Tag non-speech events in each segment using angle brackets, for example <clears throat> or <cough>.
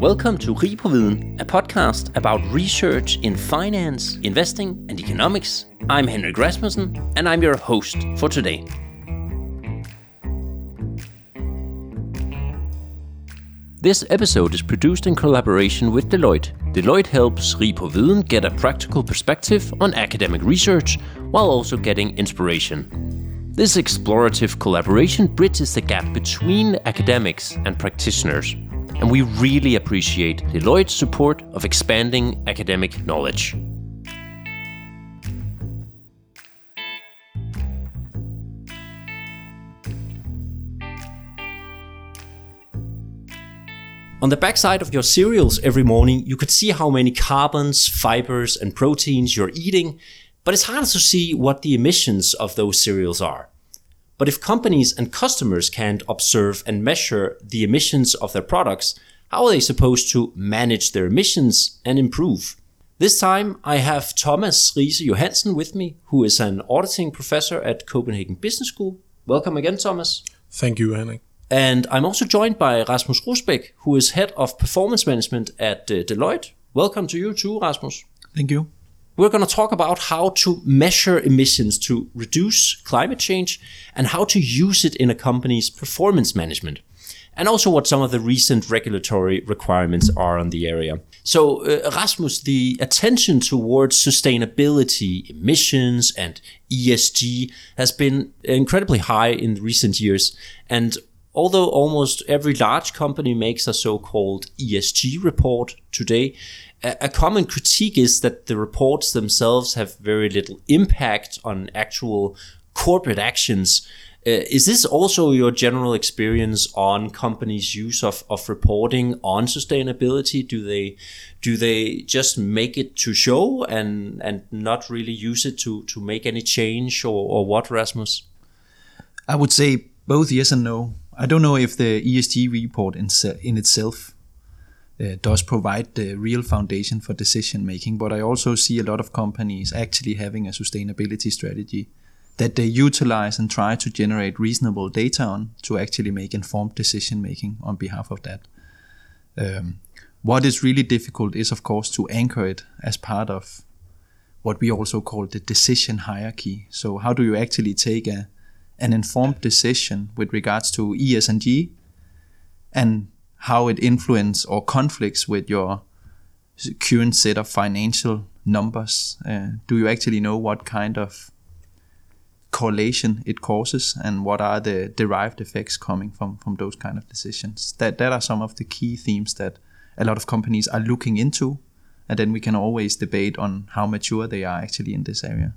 Welcome to Rig på Viden, a podcast about research in finance, investing, and economics. I'm Henrik Rasmussen, and I'm your host for today. This episode is produced in collaboration with Deloitte. Deloitte helps Rig på Viden get a practical perspective on academic research while also getting inspiration. This explorative collaboration bridges the gap between academics and practitioners and we really appreciate Deloitte's support of expanding academic knowledge. On the backside of your cereals every morning, you could see how many carbons, fibers, and proteins you're eating, but it's hard to see what the emissions of those cereals are. But if companies and customers can't observe and measure the emissions of their products, how are they supposed to manage their emissions and improve? This time I have Thomas Riise Johansen with me, who is an auditing professor at Copenhagen Business School. Welcome again, Thomas. Thank you, Henning. And I'm also joined by Rasmus Rusbeck, who is head of performance management at uh, Deloitte. Welcome to you too, Rasmus. Thank you. We're going to talk about how to measure emissions to reduce climate change and how to use it in a company's performance management. And also what some of the recent regulatory requirements are on the area. So, uh, Rasmus, the attention towards sustainability, emissions, and ESG has been incredibly high in recent years. And although almost every large company makes a so-called ESG report today, a common critique is that the reports themselves have very little impact on actual corporate actions. Uh, is this also your general experience on companies' use of, of reporting on sustainability? Do they do they just make it to show and and not really use it to to make any change or, or what, Rasmus? I would say both yes and no. I don't know if the ESG report in, in itself does provide the real foundation for decision making. But I also see a lot of companies actually having a sustainability strategy that they utilize and try to generate reasonable data on to actually make informed decision making on behalf of that. Um, what is really difficult is, of course, to anchor it as part of what we also call the decision hierarchy. So, how do you actually take a, an informed decision with regards to ESG and how it influences or conflicts with your current set of financial numbers? Uh, do you actually know what kind of correlation it causes and what are the derived effects coming from from those kind of decisions? That that are some of the key themes that a lot of companies are looking into, and then we can always debate on how mature they are actually in this area.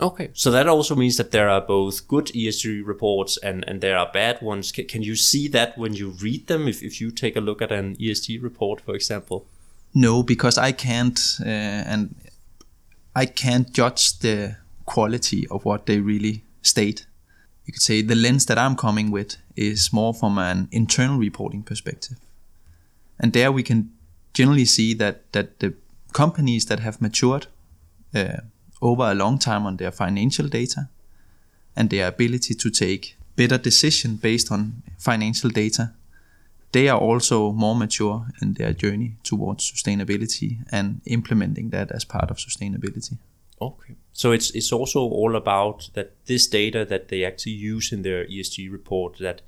Okay, so that also means that there are both good ESG reports and, and there are bad ones. Can, can you see that when you read them? If, if you take a look at an ESG report, for example? No, because I can't, uh, and I can't judge the quality of what they really state. You could say the lens that I'm coming with is more from an internal reporting perspective, and there we can generally see that that the companies that have matured. Uh, over a long time on their financial data and their ability to take better decision based on financial data. They are also more mature in their journey towards sustainability and implementing that as part of sustainability. Okay. So it's it's also all about that this data that they actually use in their ESG report that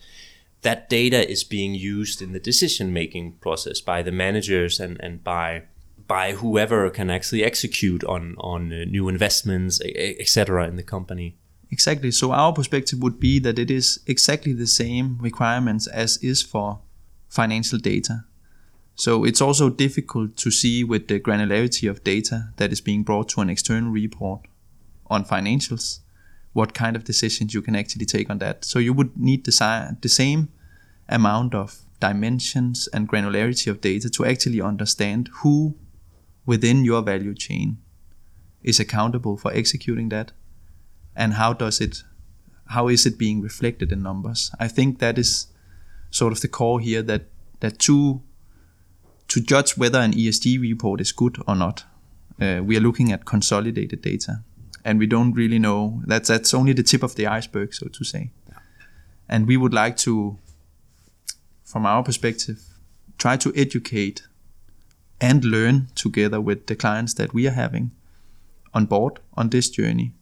that data is being used in the decision making process by the managers and and by by whoever can actually execute on on uh, new investments, etc. in the company. Exactly. So our perspective would be that it is exactly the same requirements as is for financial data. So it's also difficult to see with the granularity of data that is being brought to an external report on financials what kind of decisions you can actually take on that. So you would need the, the same amount of dimensions and granularity of data to actually understand who within your value chain is accountable for executing that? And how does it how is it being reflected in numbers? I think that is sort of the core here that that to to judge whether an esg report is good or not uh, we are looking at consolidated data. And we don't really know that's that's only the tip of the iceberg so to say. And we would like to from our perspective try to educate and learn together with the clients that we are having on board on this journey.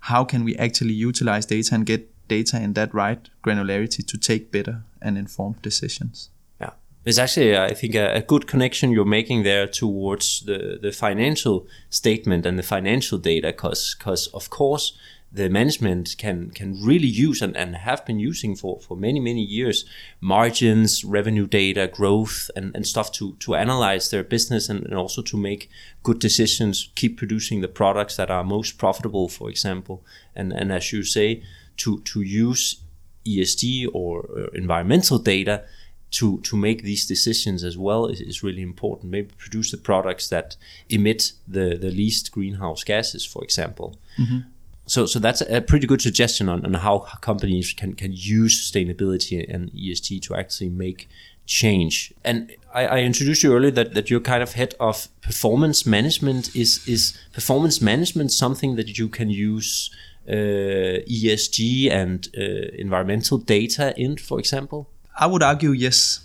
How can we actually utilize data and get data in that right granularity to take better and informed decisions? Yeah, it's actually I think a, a good connection you're making there towards the the financial statement and the financial data, because because of course the management can can really use and, and have been using for, for many many years margins revenue data growth and, and stuff to to analyze their business and, and also to make good decisions keep producing the products that are most profitable for example. And and as you say to to use ESG or environmental data to to make these decisions as well is, is really important. Maybe produce the products that emit the the least greenhouse gases for example. Mm-hmm so so that's a pretty good suggestion on, on how companies can can use sustainability and ESG to actually make change. And I, I, introduced you earlier that, that you're kind of head of performance management. Is is performance management something that you can use uh, ESG and uh, environmental data in, for example? I would argue yes.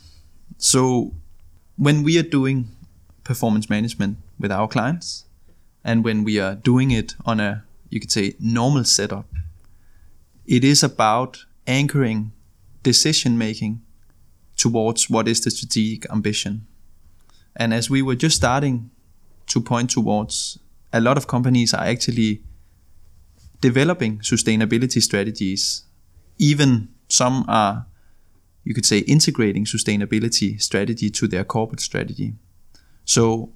So when we are doing performance management with our clients, and when we are doing it on a you could say, normal setup. It is about anchoring decision making towards what is the strategic ambition. And as we were just starting to point towards, a lot of companies are actually developing sustainability strategies. Even some are, you could say, integrating sustainability strategy to their corporate strategy. So,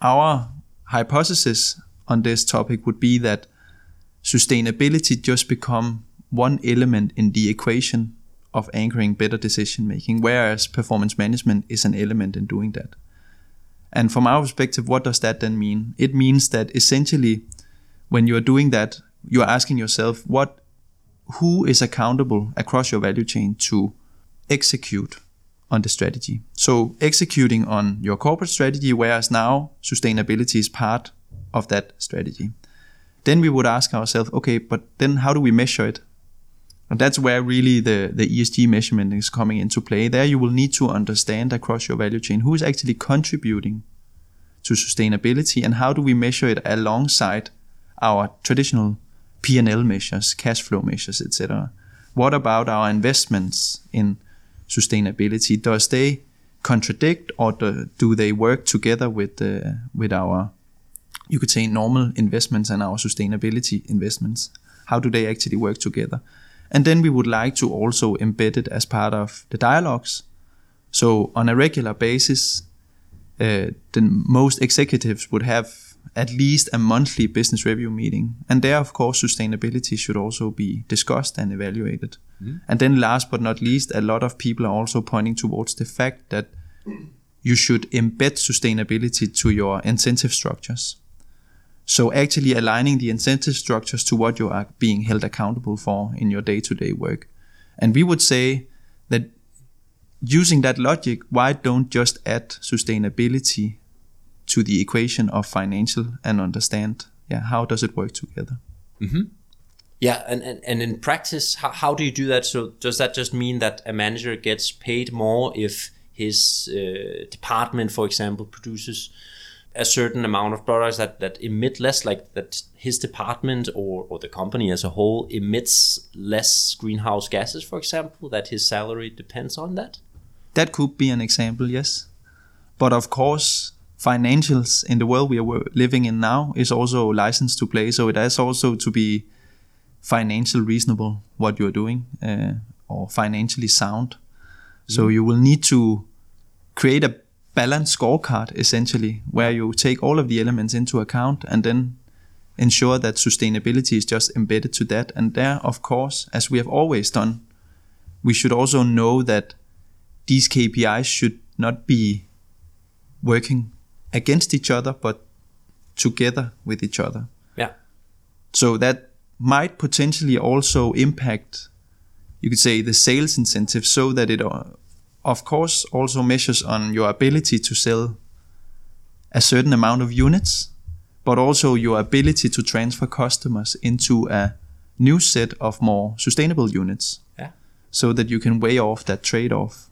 our hypothesis on this topic would be that sustainability just become one element in the equation of anchoring better decision making, whereas performance management is an element in doing that. And from our perspective, what does that then mean? It means that essentially, when you're doing that, you're asking yourself, what, who is accountable across your value chain to execute on the strategy? So executing on your corporate strategy, whereas now sustainability is part of that strategy then we would ask ourselves, okay, but then how do we measure it? And that's where really the, the ESG measurement is coming into play. There you will need to understand across your value chain who is actually contributing to sustainability and how do we measure it alongside our traditional P&L measures, cash flow measures, etc. What about our investments in sustainability? Does they contradict or do, do they work together with uh, with our you could say normal investments and our sustainability investments. How do they actually work together? And then we would like to also embed it as part of the dialogues. So on a regular basis, uh, the most executives would have at least a monthly business review meeting. And there, of course, sustainability should also be discussed and evaluated. Mm. And then last but not least, a lot of people are also pointing towards the fact that you should embed sustainability to your incentive structures. So actually aligning the incentive structures to what you are being held accountable for in your day-to-day work. And we would say that using that logic, why don't just add sustainability to the equation of financial and understand yeah how does it work together mm-hmm. yeah and, and, and in practice how, how do you do that so does that just mean that a manager gets paid more if his uh, department for example produces a certain amount of products that, that emit less, like that his department or, or the company as a whole emits less greenhouse gases, for example, that his salary depends on that? That could be an example, yes. But of course, financials in the world we are living in now is also licensed to play. So it has also to be financial reasonable what you're doing uh, or financially sound. So mm. you will need to create a balanced scorecard essentially, where you take all of the elements into account and then ensure that sustainability is just embedded to that. And there, of course, as we have always done, we should also know that these KPIs should not be working against each other, but together with each other. Yeah. So that might potentially also impact, you could say, the sales incentive so that it uh, of course also measures on your ability to sell a certain amount of units, but also your ability to transfer customers into a new set of more sustainable units. Yeah. So that you can weigh off that trade off.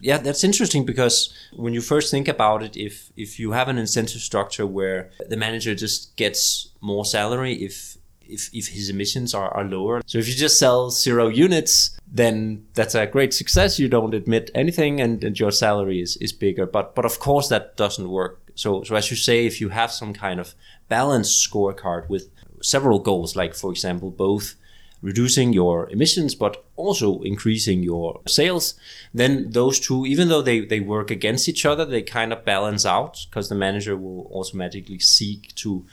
Yeah, that's interesting because when you first think about it, if if you have an incentive structure where the manager just gets more salary if if, if his emissions are, are lower. So if you just sell zero units, then that's a great success. You don't admit anything and, and your salary is, is bigger. But but of course that doesn't work. So so as you say, if you have some kind of balanced scorecard with several goals, like for example, both reducing your emissions but also increasing your sales then those two even though they, they work against each other they kind of balance out because the manager will automatically seek to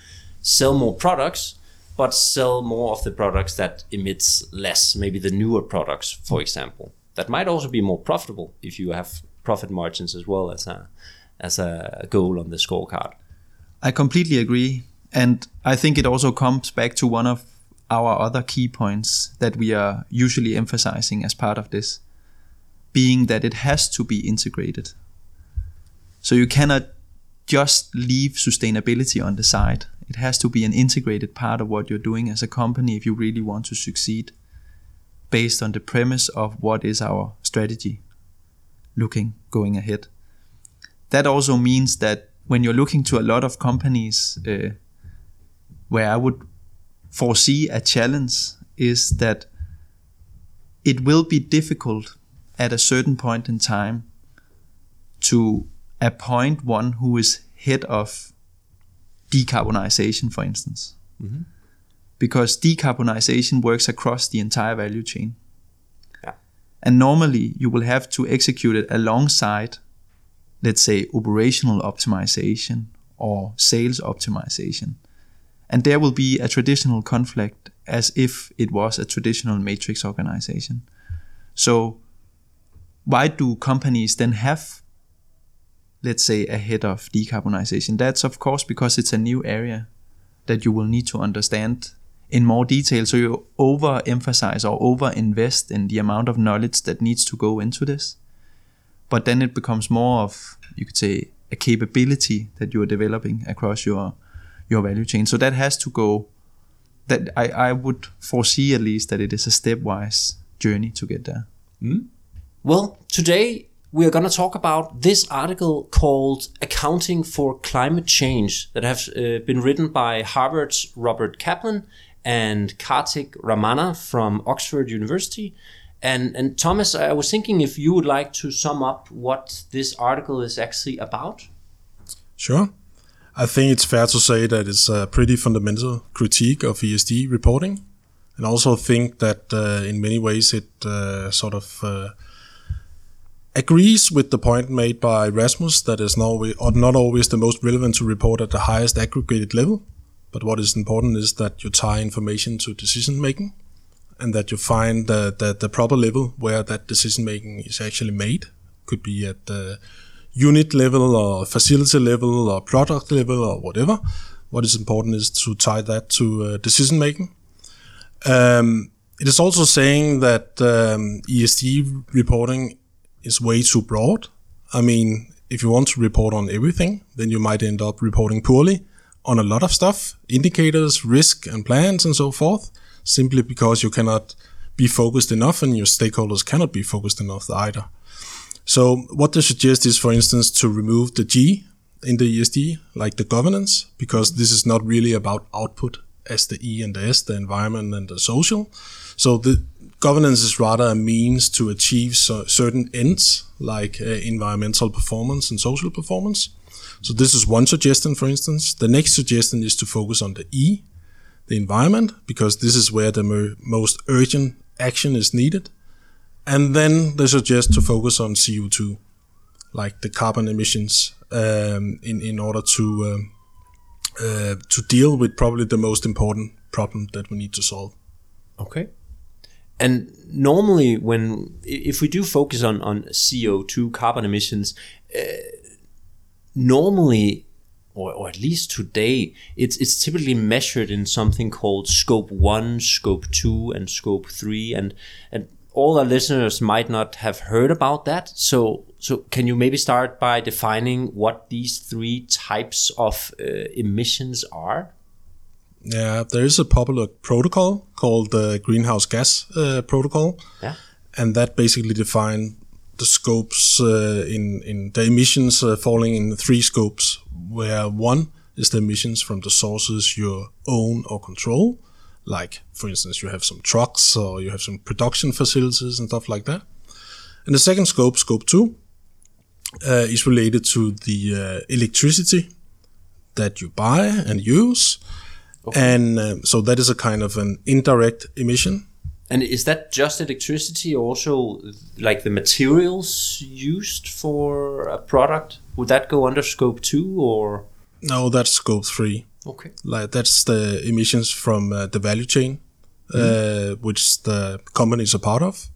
sell more products but sell more of the products that emits less maybe the newer products for mm. example that might also be more profitable if you have profit margins as well as a as a goal on the scorecard i completely agree and i think it also comes back to one of our other key points that we are usually emphasizing as part of this, being that it has to be integrated. So you cannot just leave sustainability on the side. It has to be an integrated part of what you're doing as a company if you really want to succeed, based on the premise of what is our strategy looking going ahead. That also means that when you're looking to a lot of companies uh, where I would foresee a challenge is that it will be difficult at a certain point in time to appoint one who is head of decarbonization, for instance. Mm-hmm. Because decarbonization works across the entire value chain. Yeah. And normally you will have to execute it alongside, let's say, operational optimization or sales optimization and there will be a traditional conflict as if it was a traditional matrix organization. So, why do companies then have, let's say, ahead of decarbonization? That's of course because it's a new area that you will need to understand in more detail. So, you overemphasize or over invest in the amount of knowledge that needs to go into this. But then it becomes more of, you could say, a capability that you are developing across your your value chain. So that has to go. That I, I would foresee at least that it is a stepwise journey to get there. Mm. Well, today we are going to talk about this article called Accounting for Climate Change that has uh, been written by Harvard's Robert Kaplan and Karthik Ramanna from Oxford University. And, and Thomas, I was thinking if you would like to sum up what this article is actually about. Sure. I think it's fair to say that it's a pretty fundamental critique of ESG reporting, and also think that uh, in many ways it uh, sort of uh, agrees with the point made by Rasmus that is not, not always the most relevant to report at the highest aggregated level, but what is important is that you tie information to decision making, and that you find the, the, the proper level where that decision making is actually made. Could be at the unit level or facility level or product level or whatever. What is important is to tie that to uh, decision making. Um, it is also saying that um, ESG reporting is way too broad. I mean, if you want to report on everything, then you might end up reporting poorly on a lot of stuff, indicators, risk, and plans, and so forth, simply because you cannot be focused enough and your stakeholders cannot be focused enough either. So what they suggest is, for instance, to remove the G in the ESG, like the governance, because this is not really about output as the E and the S, the environment and the social. So the governance is rather a means to achieve so certain ends, like uh, environmental performance and social performance. So this is one suggestion, for instance. The next suggestion is to focus on the E, the environment, because this is where the most urgent action is needed. And then they suggest to focus on CO2, like the carbon emissions, um, in, in order to, um, uh, to deal with probably the most important problem that we need to solve. Okay. And normally, when if we do focus on, on CO2 carbon emissions, uh, normally or, or, at least today, it's it's typically measured in something called scope one, scope two, and scope three, and and all our listeners might not have heard about that. So, so can you maybe start by defining what these three types of uh, emissions are? Yeah, there is a popular protocol called the greenhouse gas uh, protocol, yeah. and that basically defines the scopes uh, in in the emissions uh, falling in three scopes, where one is the emissions from the sources you own or control, like for instance you have some trucks or you have some production facilities and stuff like that. And the second scope, scope two, uh, is related to the uh, electricity that you buy and use, and uh, so that is a kind of an indirect emission And is that just electricity or also like the materials used for a product? Would that go under scope 2 or No, that's scope three. Okay. Like that's the emissions from uh, the value chain, uh, which the company is a part of.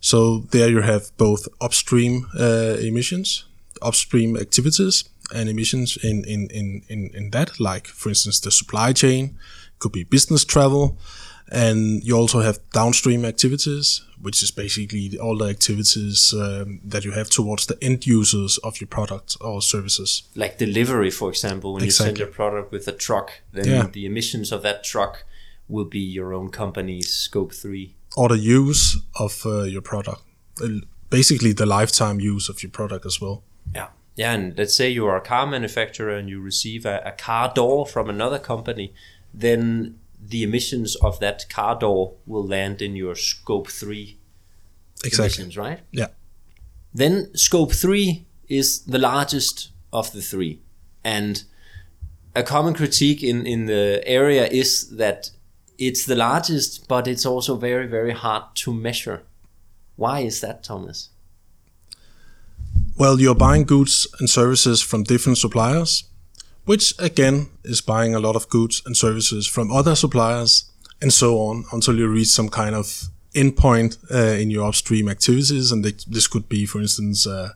So there you have both upstream uh, emissions, upstream activities, and emissions in, in, in, in, in that, like for instance the supply chain, could be business travel, and you also have downstream activities, which is basically all the activities um, that you have towards the end users of your product or services. Like delivery, for example, when you send Exactly. your product with a truck, then Yeah. the emissions of that truck will be your own company's scope 3. or the use of uh, your product. Basically, the lifetime use of your product as well. Yeah. And let's say you are a car manufacturer and you receive a, a car door from another company, then the emissions of that car door will land in your scope 3 emissions, right? Yeah. Then scope 3 is the largest of the three. And a common critique in, in the area is that it's the largest, but it's also very, very hard to measure. Why is that, Thomas? Well, you're buying goods and services from different suppliers, which again is buying a lot of goods and services from other suppliers, and so on until you reach some kind of endpoint uh, in your upstream activities. And th- this could be, for instance, uh,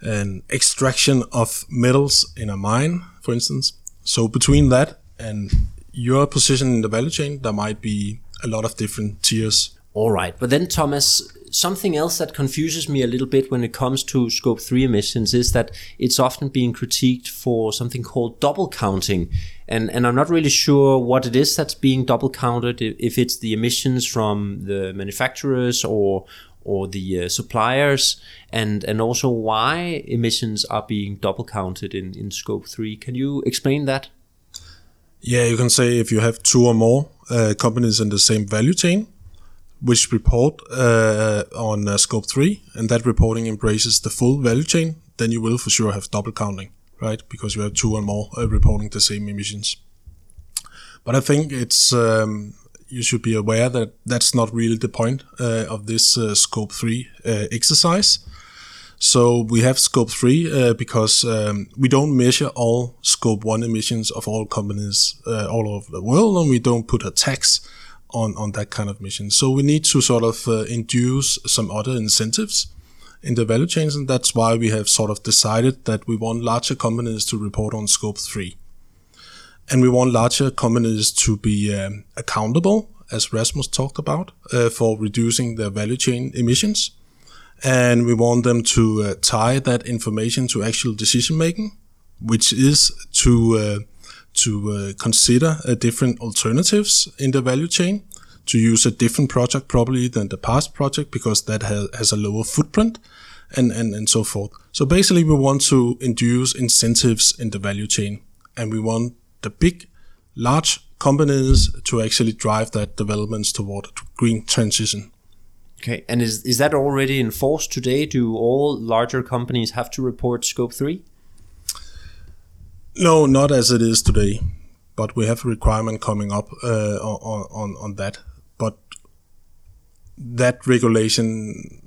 an extraction of metals in a mine, for instance. So between that and your position in the value chain, there might be a lot of different tiers. All right. But then, Thomas, something else that confuses me a little bit when it comes to scope 3 emissions is that it's often being critiqued for something called double counting. And, and I'm not really sure what it is that's being double counted, if it's the emissions from the manufacturers or or the uh, suppliers, and, and also why emissions are being double counted in, in scope 3. Can you explain that? Yeah, you can say if you have two or more uh, companies in the same value chain, which report uh, on uh, scope three, and that reporting embraces the full value chain, then you will for sure have double counting, right? Because you have two or more uh, reporting the same emissions. But I think it's um, you should be aware that that's not really the point uh, of this uh, scope three uh, exercise. So we have scope three because um, we don't measure all scope one emissions of all companies all over the world, and we don't put a tax on on that kind of mission. So we need to sort of uh, induce some other incentives in the value chains, and that's why we have sort of decided that we want larger companies to report on scope three, and we want larger companies to be um, accountable, as Rasmus talked about, uh, for reducing their value chain emissions and we want them to uh, tie that information to actual decision making, which is to uh, to uh, consider uh, different alternatives in the value chain, to use a different project probably than the past project because that has, has a lower footprint, and, and and so forth. So basically, we want to induce incentives in the value chain, and we want the big, large companies to actually drive that developments toward a green transition. Okay. And is, is that already in force today? Do all larger companies have to report scope 3? No, not as it is today, but we have a requirement coming up uh, on, on on that. But that regulation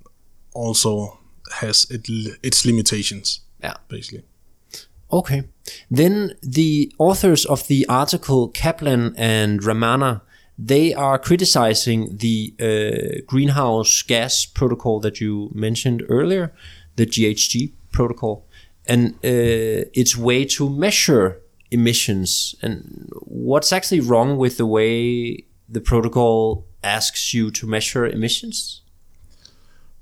also has it, its limitations, Yeah. basically. Okay. Then the authors of the article, Kaplan and Ramanna, they are criticizing the uh, greenhouse gas protocol that you mentioned earlier, the GHG protocol, and uh, its way to measure emissions. And what's actually wrong with the way the protocol asks you to measure emissions?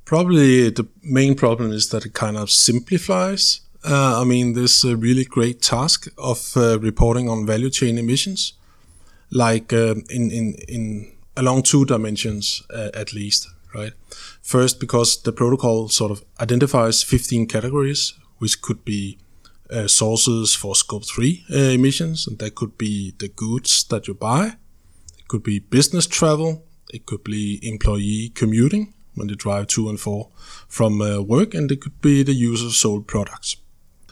Probably the main problem is that it kind of simplifies. Uh, I mean, this uh, really great task of uh, reporting on value chain emissions, like uh, in in in along two dimensions uh, at least, right? First, because the protocol sort of identifies 15 categories, which could be uh, sources for scope 3 uh, emissions, and that could be the goods that you buy, it could be business travel, it could be employee commuting when they drive to and for from uh, work, and it could be the use of sold products.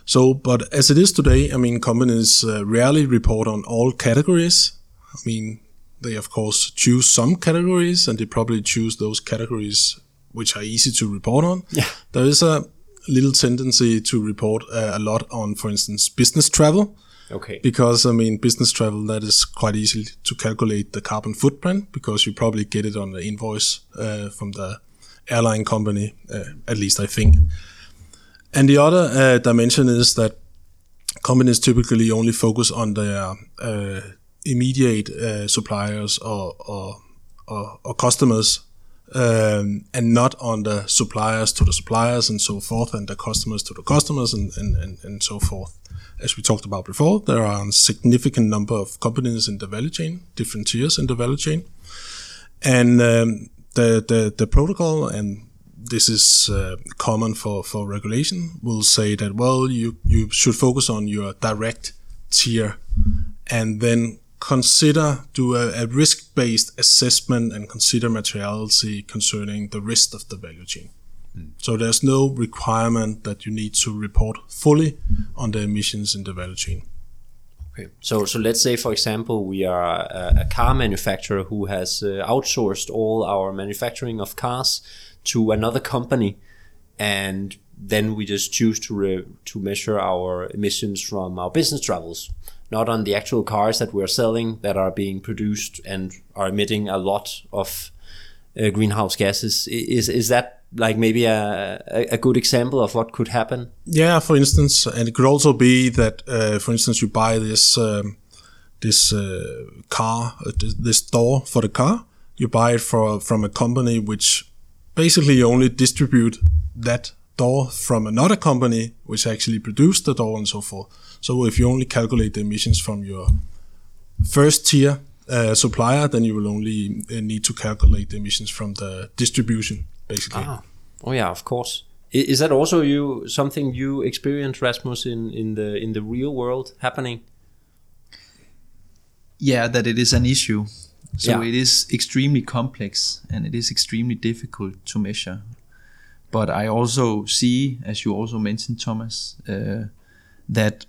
So, but as it is today, I mean, companies uh, rarely report on all categories. I mean, they of course choose some categories, and they probably choose those categories which are easy to report on. Yeah. There is a little tendency to report uh, a lot on, for instance, business travel Okay. because I mean business travel that is quite easy to calculate the carbon footprint because you probably get it on the invoice uh, from the airline company, uh, at least I think. And the other uh, dimension is that companies typically only focus on their uh, immediate uh, suppliers or or, or, or customers. Um, and not on the suppliers to the suppliers and so forth, and the customers to the customers and, and, and, and so forth. As we talked about before, there are a significant number of companies in the value chain, different tiers in the value chain, and um, the, the the protocol and this is uh, common for, for regulation will say that well you you should focus on your direct tier and then consider do a, a risk based assessment and consider materiality concerning the rest of the value chain so there's no requirement that you need to report fully on the emissions in the value chain. Okay. So, so let's say, for example, we are a, a car manufacturer who has uh, outsourced all our manufacturing of cars to another company, and then we just choose to re- to measure our emissions from our business travels, not on the actual cars that we're selling that are being produced and are emitting a lot of uh, greenhouse gases. Is is that like maybe a, a good example of what could happen? Yeah, for instance, and it could also be that, uh, for instance, you buy this um, this uh, car, uh, this- this door for the car. You buy it for from a company which basically only distribute that door from another company which actually produced the door and so forth. So if you only calculate the emissions from your first tier uh, supplier, then you will only uh, need to calculate the emissions from the distribution, basically. Ah, oh yeah, of course. Is that also you something you experience, Rasmus, in, in the in the real world happening? yeah that it is an issue so Yeah. it is extremely complex and it is extremely difficult to measure but i also see as you also mentioned thomas uh, that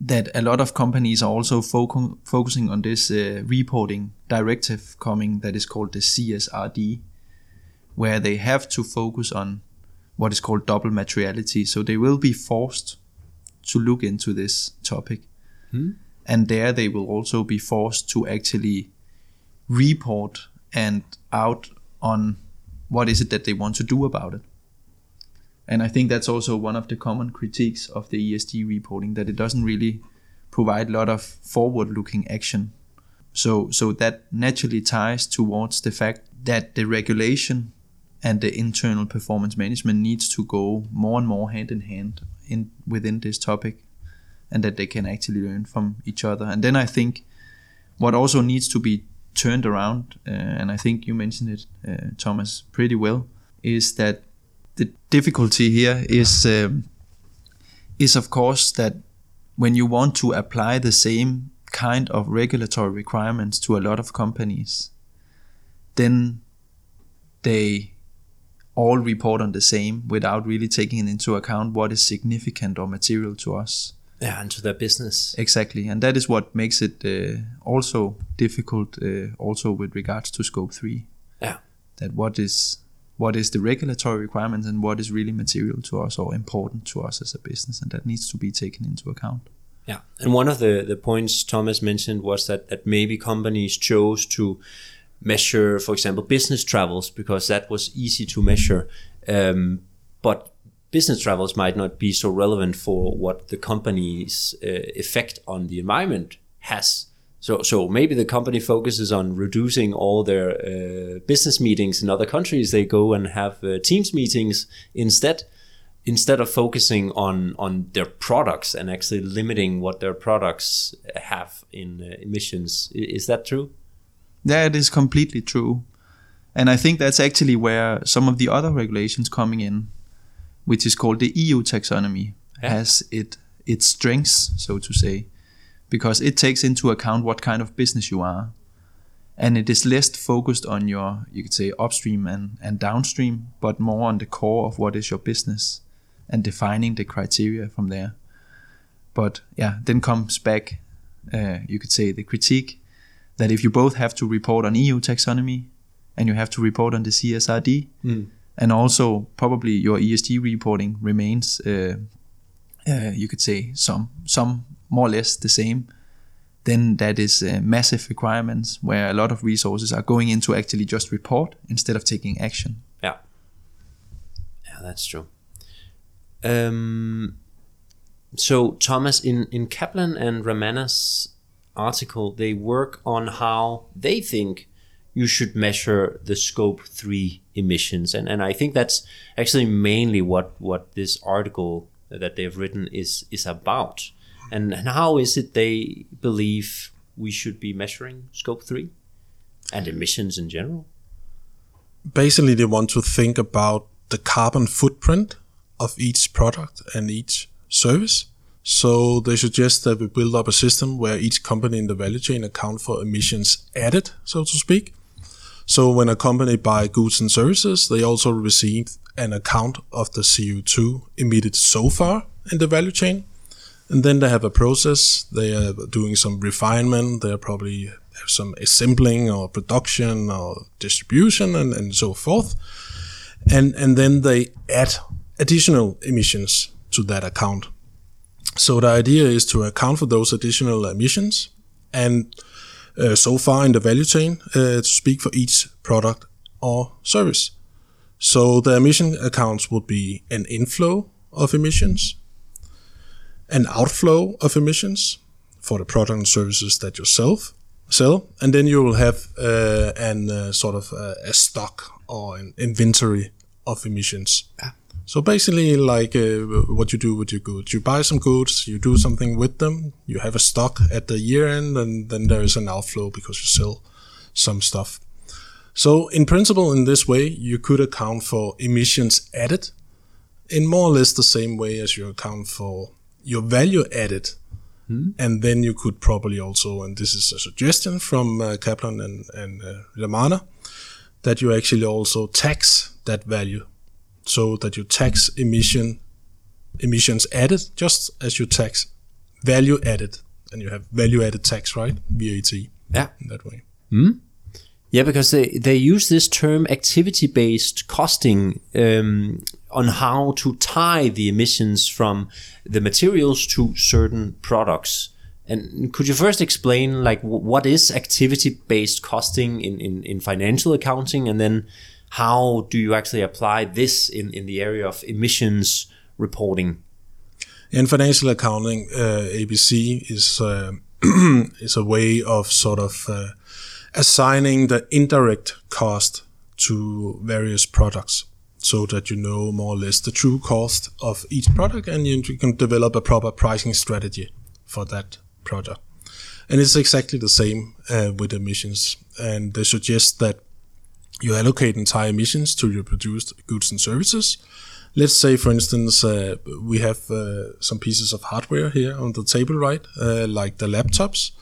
that a lot of companies are also focu- focusing on this uh, reporting directive coming that is called the csrd where they have to focus on what is called double materiality. So they will be forced to look into this topic. And there they will also be forced to actually report and out on what is it that they want to do about it and i think that's also one of the common critiques of the esg reporting that it doesn't really provide a lot of forward looking action so so that naturally ties towards the fact that the regulation and the internal performance management needs to go more and more hand in hand in within this topic and that they can actually learn from each other. And then I think what also needs to be turned around, uh, and I think you mentioned it, uh, Thomas, pretty well, is that the difficulty here is um, is of course that when you want to apply the same kind of regulatory requirements to a lot of companies, then they all report on the same without really taking into account what is significant or material to us. Yeah, and to their business. Exactly, and that is what makes it uh, also difficult. Uh, also with regards to scope three, Yeah. that what is what is the regulatory requirements and what is really material to us or important to us as a business, and that needs to be taken into account. Yeah, and one of the, the points Thomas mentioned was that, that maybe companies chose to measure, for example, business travels because that was easy to measure. Um, but business travels might not be so relevant for what the company's uh, effect on the environment has. So, so maybe the company focuses on reducing all their uh, business meetings in other countries. They go and have uh, Teams meetings instead instead of focusing on on their products and actually limiting what their products have in uh, emissions is that true That is completely true, And I think that's actually where some of the other regulations coming in, which is called the EU taxonomy, Yeah. has it its strengths, so to say, because it takes into account what kind of business you are, and it is less focused on your you could say upstream and, and downstream, but more on the core of what is your business and defining the criteria from there. But yeah, then comes back, uh, you could say the critique that if you both have to report on EU taxonomy and you have to report on the CSRD, and also probably your ESG reporting remains, uh, uh, you could say some some more or less the same. Then that is uh, massive requirements where a lot of resources are going into actually just report instead of taking action. Yeah. Yeah, that's true. Um, so Thomas, in in Kaplan and Ramanna's article, they work on how they think you should measure the scope three emissions, and and I think that's actually mainly what what this article that they've written is is about, and, and how is it they believe we should be measuring scope three and emissions in general. basically they want to think about the carbon footprint of each product and each service. So they suggest that we build up a system where each company in the value chain account for emissions added, so to speak. So when a company buy goods and services, they also receive an account of the CO2 emitted so far in the value chain. And then they have a process. They are doing some refinement. They are probably have some assembling or production or distribution and, and so forth. And and then they add additional emissions to that account. So the idea is to account for those additional emissions and uh, so far in the value chain uh, to speak for each product or service. So the emission accounts would be an inflow of emissions, an outflow of emissions for the product and services that you sell, and then you will have uh, an uh, sort of uh, a stock or an inventory of emissions. So basically, like uh, what you do with your goods, you buy some goods, you do something with them, you have a stock at the year end, and then there is an outflow because you sell some stuff. So in principle, in this way, you could account for emissions added in more or less the same way as you account for your value added. And then you could probably also, and this is a suggestion from uh, Kaplan and, and uh, Ramanna, that you actually also tax that value so that you tax emission emissions added just as you tax value added and you have value added tax right VAT Yeah. in that way Hmm. Yeah, because they, they use this term activity based costing um, on how to tie the emissions from the materials to certain products. And could you first explain like what is activity based costing in, in, in financial accounting and then how do you actually apply this in, in the area of emissions reporting? in financial accounting uh, ABC is uh, <clears throat> is a way of sort of uh, assigning the indirect cost to various products so that you know more or less the true cost of each product and you, can develop a proper pricing strategy for that product. And it's exactly the same uh, with emissions. And they suggest that you allocate entire emissions to your produced goods and services. Let's say, for instance, uh, we have uh, some pieces of hardware here on the table, right? Uh, like the laptops.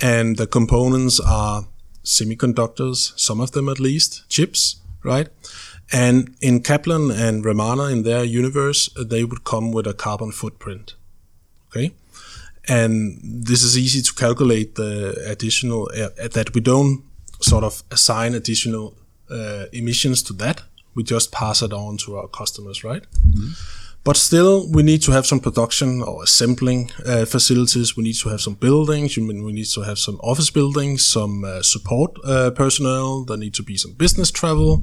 And the components are semiconductors, some of them at least, chips, right? And in Kaplan and Ramanna, in their universe, they would come with a carbon footprint. Okay? And this is easy to calculate the additional, uh, that we don't sort of assign additional uh, emissions to that. We just pass it on to our customers, right? But still, we need to have some production or assembling uh, facilities. We need to have some buildings. We need to have some office buildings, some uh, support uh, personnel. There need to be some business travel,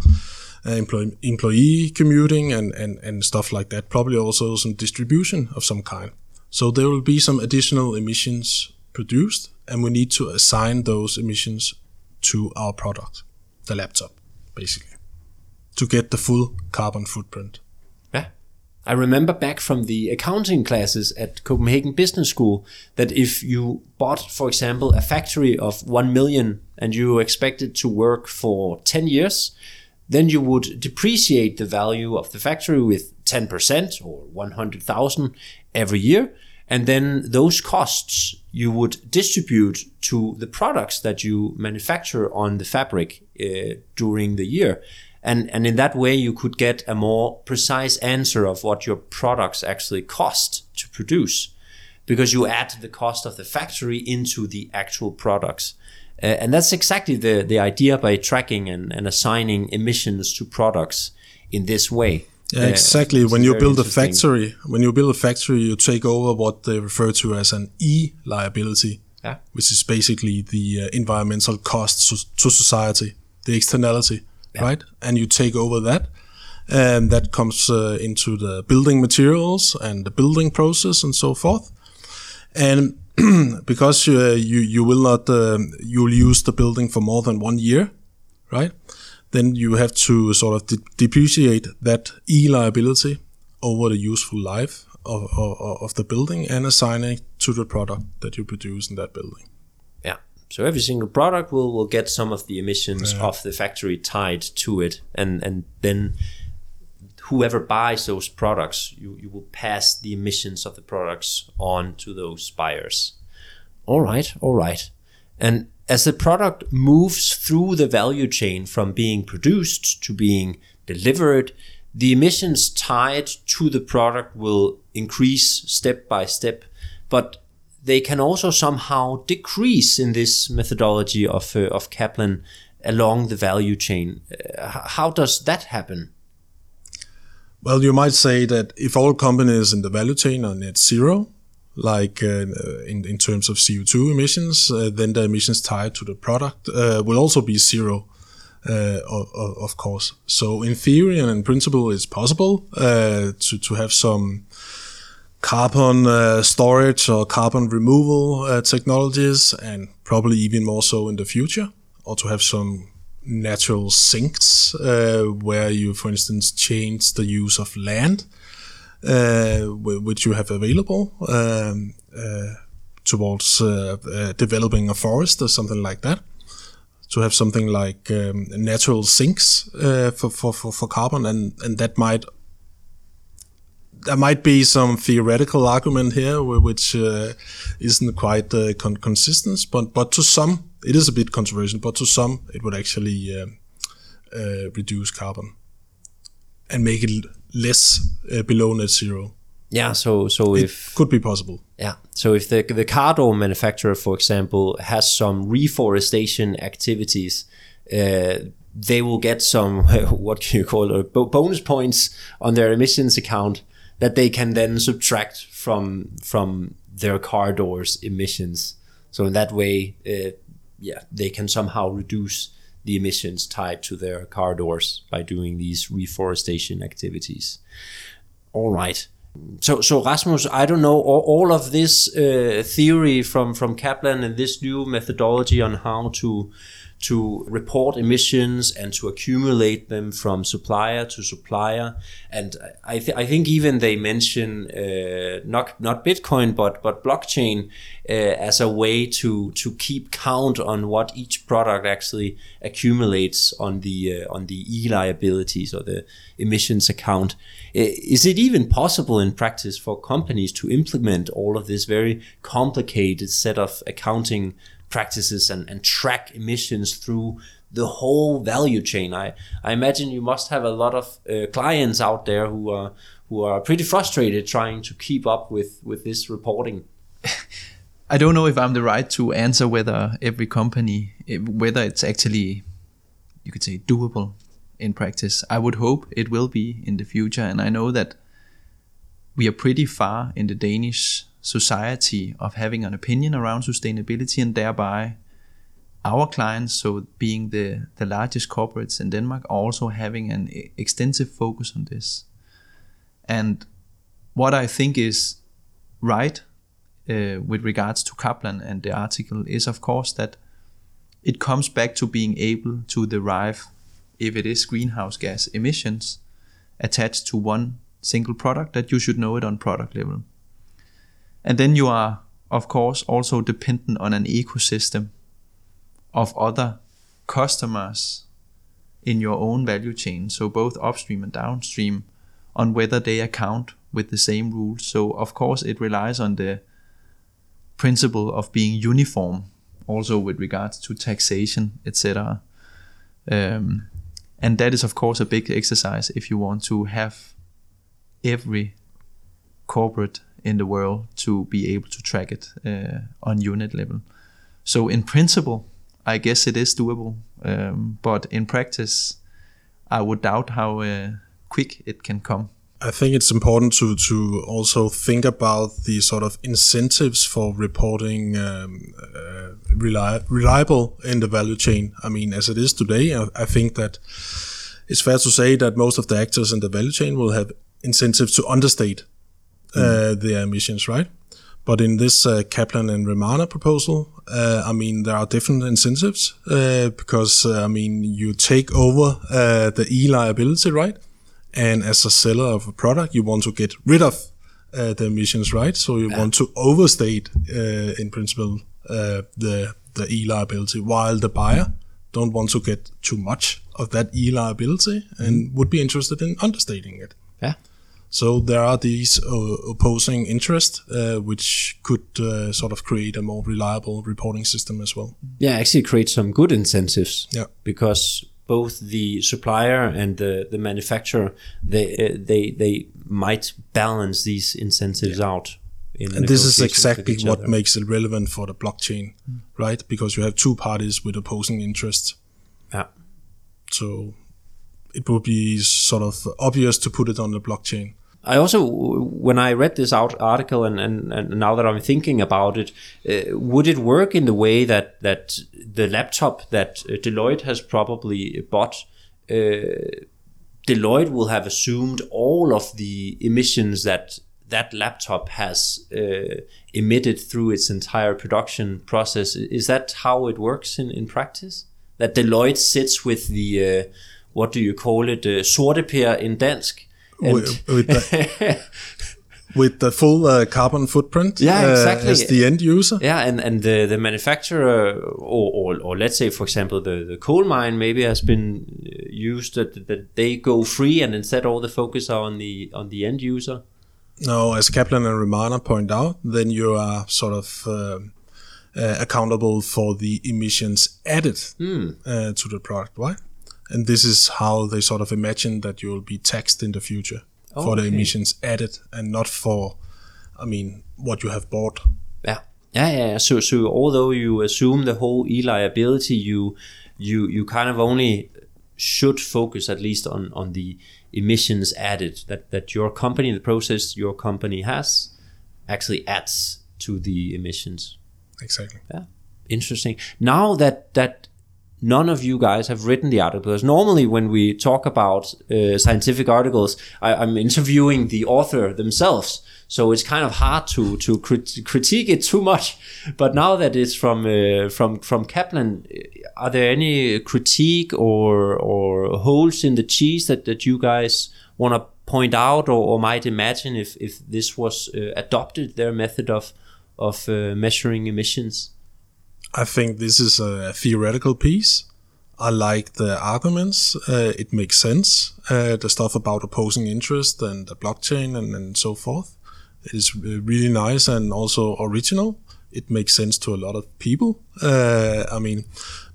uh, employee, employee commuting, and, and, and stuff like that. Probably also some distribution of some kind. So there will be some additional emissions produced, and we need to assign those emissions to our product, the laptop, basically, to get the full carbon footprint. Yeah. I remember back from the accounting classes at Copenhagen Business School that if you bought, for example, a factory of 1 million and you expected to work for 10 years, then you would depreciate the value of the factory with 10% or 100,000 every year. And then those costs you would distribute to the products that you manufacture on the fabric uh, during the year and and in that way you could get a more precise answer of what your products actually cost to produce because you add the cost of the factory into the actual products uh, and that's exactly the the idea by tracking and, and assigning emissions to products in this way yeah, exactly. Uh, when you build a factory, when you build a factory, you take over what they refer to as an E liability, yeah. which is basically the uh, environmental cost to, to society, the externality yeah. right? And you take over that. And that comes uh, into the building materials and the building process and so forth. And <clears throat> because uh, you you will not uh, you will use the building for more than one year, right? Then you have to sort of de- depreciate that e liability over the useful life of, of, of the building and assign it to the product that you produce in that building. Yeah. So every single product will, will get some of the emissions yeah. of the factory tied to it, and and then whoever buys those products, you, you will pass the emissions of the products on to those buyers. All right, all right. And as the product moves through the value chain from being produced to being delivered, the emissions tied to the product will increase step by step. But they can also somehow decrease in this methodology of, uh, of Kaplan along the value chain. Uh, how does that happen? Well, you might say that if all companies in the value chain are net zero, like uh, in, in terms of CO2 emissions, uh, then the emissions tied to the product uh, will also be zero, uh, of, of, course. So in theory and in principle, it's possible to, to have some carbon uh, storage or carbon removal uh, technologies, and probably even more so in the future, or to have some natural sinks uh, where you, for instance, change the use of land, uh, which you have available. Um, uh, towards uh, developing a forest or something like that, to have something like um, natural sinks for, for, for, for carbon, and, and that might there might be some theoretical argument here which uh, isn't quite uh, con- consistent, but but to some it is a bit controversial. But to some, it would actually uh, uh reduce carbon and make it less uh, below net zero. Yeah, so so it if could be possible. Yeah, so if the the car door manufacturer, for example, has some reforestation activities. Uh, they will get some <laughs> what can you call it bonus points on their emissions account that they can then subtract from from their car doors emissions. So in that way, uh, yeah, they can somehow reduce the emissions tied to their car doors by doing these reforestation activities. All right. So, so Rasmus, I don't know all, all of this uh, theory from from Kaplan and this new methodology on how to to report emissions and to accumulate them from supplier to supplier. And I, th- I think even they mention uh, not not Bitcoin but but blockchain uh, as a way to to keep count on what each product actually accumulates on the uh, on the e liabilities or the emissions account. Is it even possible in practice for companies to implement all of this very complicated set of accounting practices and, and track emissions through the whole value chain. I, I imagine you must have a lot of uh, clients out there who are who are pretty frustrated trying to keep up with with this reporting. <laughs> I don't know if I'm the right to answer whether every company whether it's actually you could say doable in practice. I would hope it will be in the future, and I know that we are pretty far in the Danish society of having an opinion around sustainability and thereby our clients, so being the, the largest corporates in Denmark, are also having an extensive focus on this. And what I think is right uh, with regards to Kaplan and the article is, of course, that it comes back to being able to derive if it is greenhouse gas emissions attached to one single product that you should know it on product level. And then you are, of course, also dependent on an ecosystem of other customers in your own value chain. So both upstream and downstream on whether they account with the same rules. So of course it relies on the principle of being uniform also with regards to taxation, etc. Um, and that is of course a big exercise if you want to have every corporate in the world to be able to track it uh, on unit level. So in principle, I guess it is doable, um, but in practice, I would doubt how uh, quick it can come. I think it's important to to also think about the sort of incentives for reporting um, uh, reli- reliable in the value chain. I mean, as it is today, I, I, think that it's fair to say that most of the actors in the value chain will have incentives to understate mm. their emissions, right? But in this uh, Kaplan and Ramanna proposal, uh, I mean, there are different incentives uh, because, uh, I mean, you take over uh, the e liability, right? And as a seller of a product, you want to get rid of uh, the emissions, right? So you yeah. want to overstate, in principle, the the e liability, while the buyer don't want to get too much of that e liability and mm. would be interested in understating it. Yeah. So there are these uh, opposing interests, uh, which could uh, sort of create a more reliable reporting system as well. Yeah, actually create some good incentives. Yeah, because both the supplier and the, the manufacturer they uh, they they might balance these incentives yeah. out. and this is exactly what other. makes it relevant for the blockchain, mm. right? Because you have two parties with opposing interests. Yeah. So it would be sort of obvious to put it on the blockchain. I also, when I read this out article, and, and, and now that I'm thinking about it, uh, would it work in the way that that the laptop that uh, Deloitte has probably bought, uh, Deloitte will have assumed all of the emissions that that laptop has uh, emitted through its entire production process? Is that how it works in, in practice? That Deloitte sits with the uh, what do you call it, uh, sorteper in dansk? With, with, the, <laughs> with the full uh, carbon footprint yeah, uh, exactly. Uh, as the end user. Yeah, and, and the, the manufacturer, or, or, or let's say, for example, the, the coal mine maybe has been used that, that they go free and instead all the focus are on the on the end user. No, as Kaplan and Ramanna point out, then you are sort of uh, uh, accountable for the emissions added mm. uh, to the product, right? And this is how they sort of imagine that you'll be taxed in the future oh, for the okay. emissions added and not for i mean what you have bought. Yeah yeah yeah so so although you assume the whole e liability you you you kind of only should focus at least on on the emissions added that that your company the process your company has actually adds to the emissions. Exactly. Yeah interesting. Now that that none of you guys have written the article because normally when we talk about uh, scientific articles I, am interviewing the author themselves. So it's kind of hard to to crit- critique it too much. But now that it's from uh, from from kaplan are there any critique or or holes in the cheese that that you guys want to point out or, or, might imagine if if this was uh, adopted their method of of uh, measuring emissions I think this is a theoretical piece. I like the arguments. Uh, it makes sense. Uh, the stuff about opposing interest and the blockchain and, and so forth. It is really nice and also original. It makes sense to a lot of people. Uh, I mean,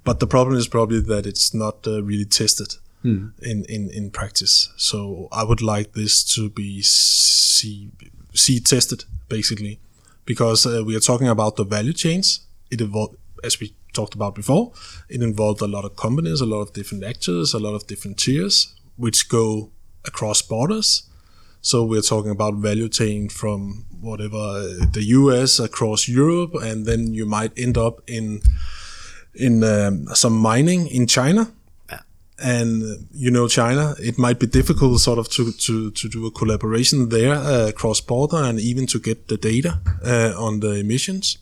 but the problem is probably that it's not uh, really tested hmm. in, in, in practice. So I would like this to be see, see tested basically because uh, we are talking about the value chains. It evolved as we talked about before, it involved a lot of companies, a lot of different actors, a lot of different tiers, which go across borders. So we're talking about value chain from whatever the US across Europe, and then you might end up in in um, some mining in China. And uh, you know China, it might be difficult sort of to to, to do a collaboration there uh, cross border and even to get the data uh, on the emissions.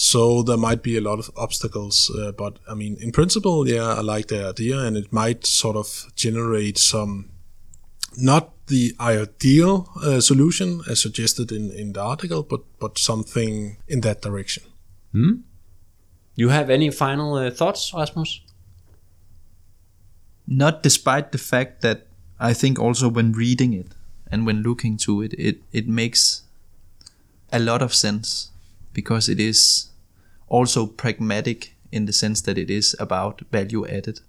So there might be a lot of obstacles, uh, but I mean, in principle, yeah, I like the idea, and it might sort of generate some not the ideal uh, solution as suggested in, in the article, but, but something in that direction. Hmm? You have any final uh, thoughts, Rasmus? Not despite the fact that I think also when reading it and when looking to it, it, it makes a lot of sense because it is also pragmatic in the sense that it is about value added.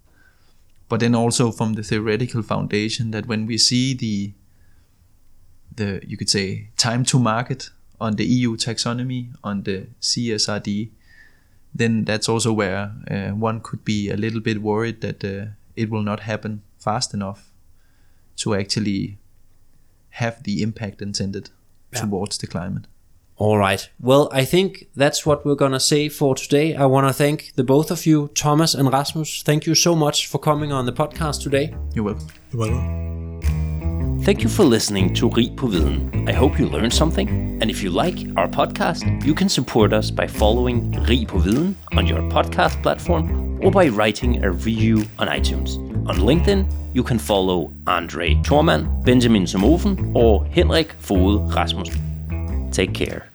But then also from the theoretical foundation that when we see the the you could say time to market on the EU taxonomy on the CSRD, then that's also where uh, one could be a little bit worried that uh, it will not happen fast enough to actually have the impact intended Yeah. towards the climate. All right. Well, I think that's what we're going to say for today. I want to thank the both of you, Thomas and Rasmus. Thank you so much for coming on the podcast today. You're welcome. You're welcome. Thank you for listening to Rig på Viden. I hope you learned something. And if you like our podcast, you can support us by following Rig på Viden on your podcast platform or by writing a review on iTunes. On LinkedIn, you can follow Andre Thormann, Benjamin Somofen, or Henrik Fode Rasmussen. Take care.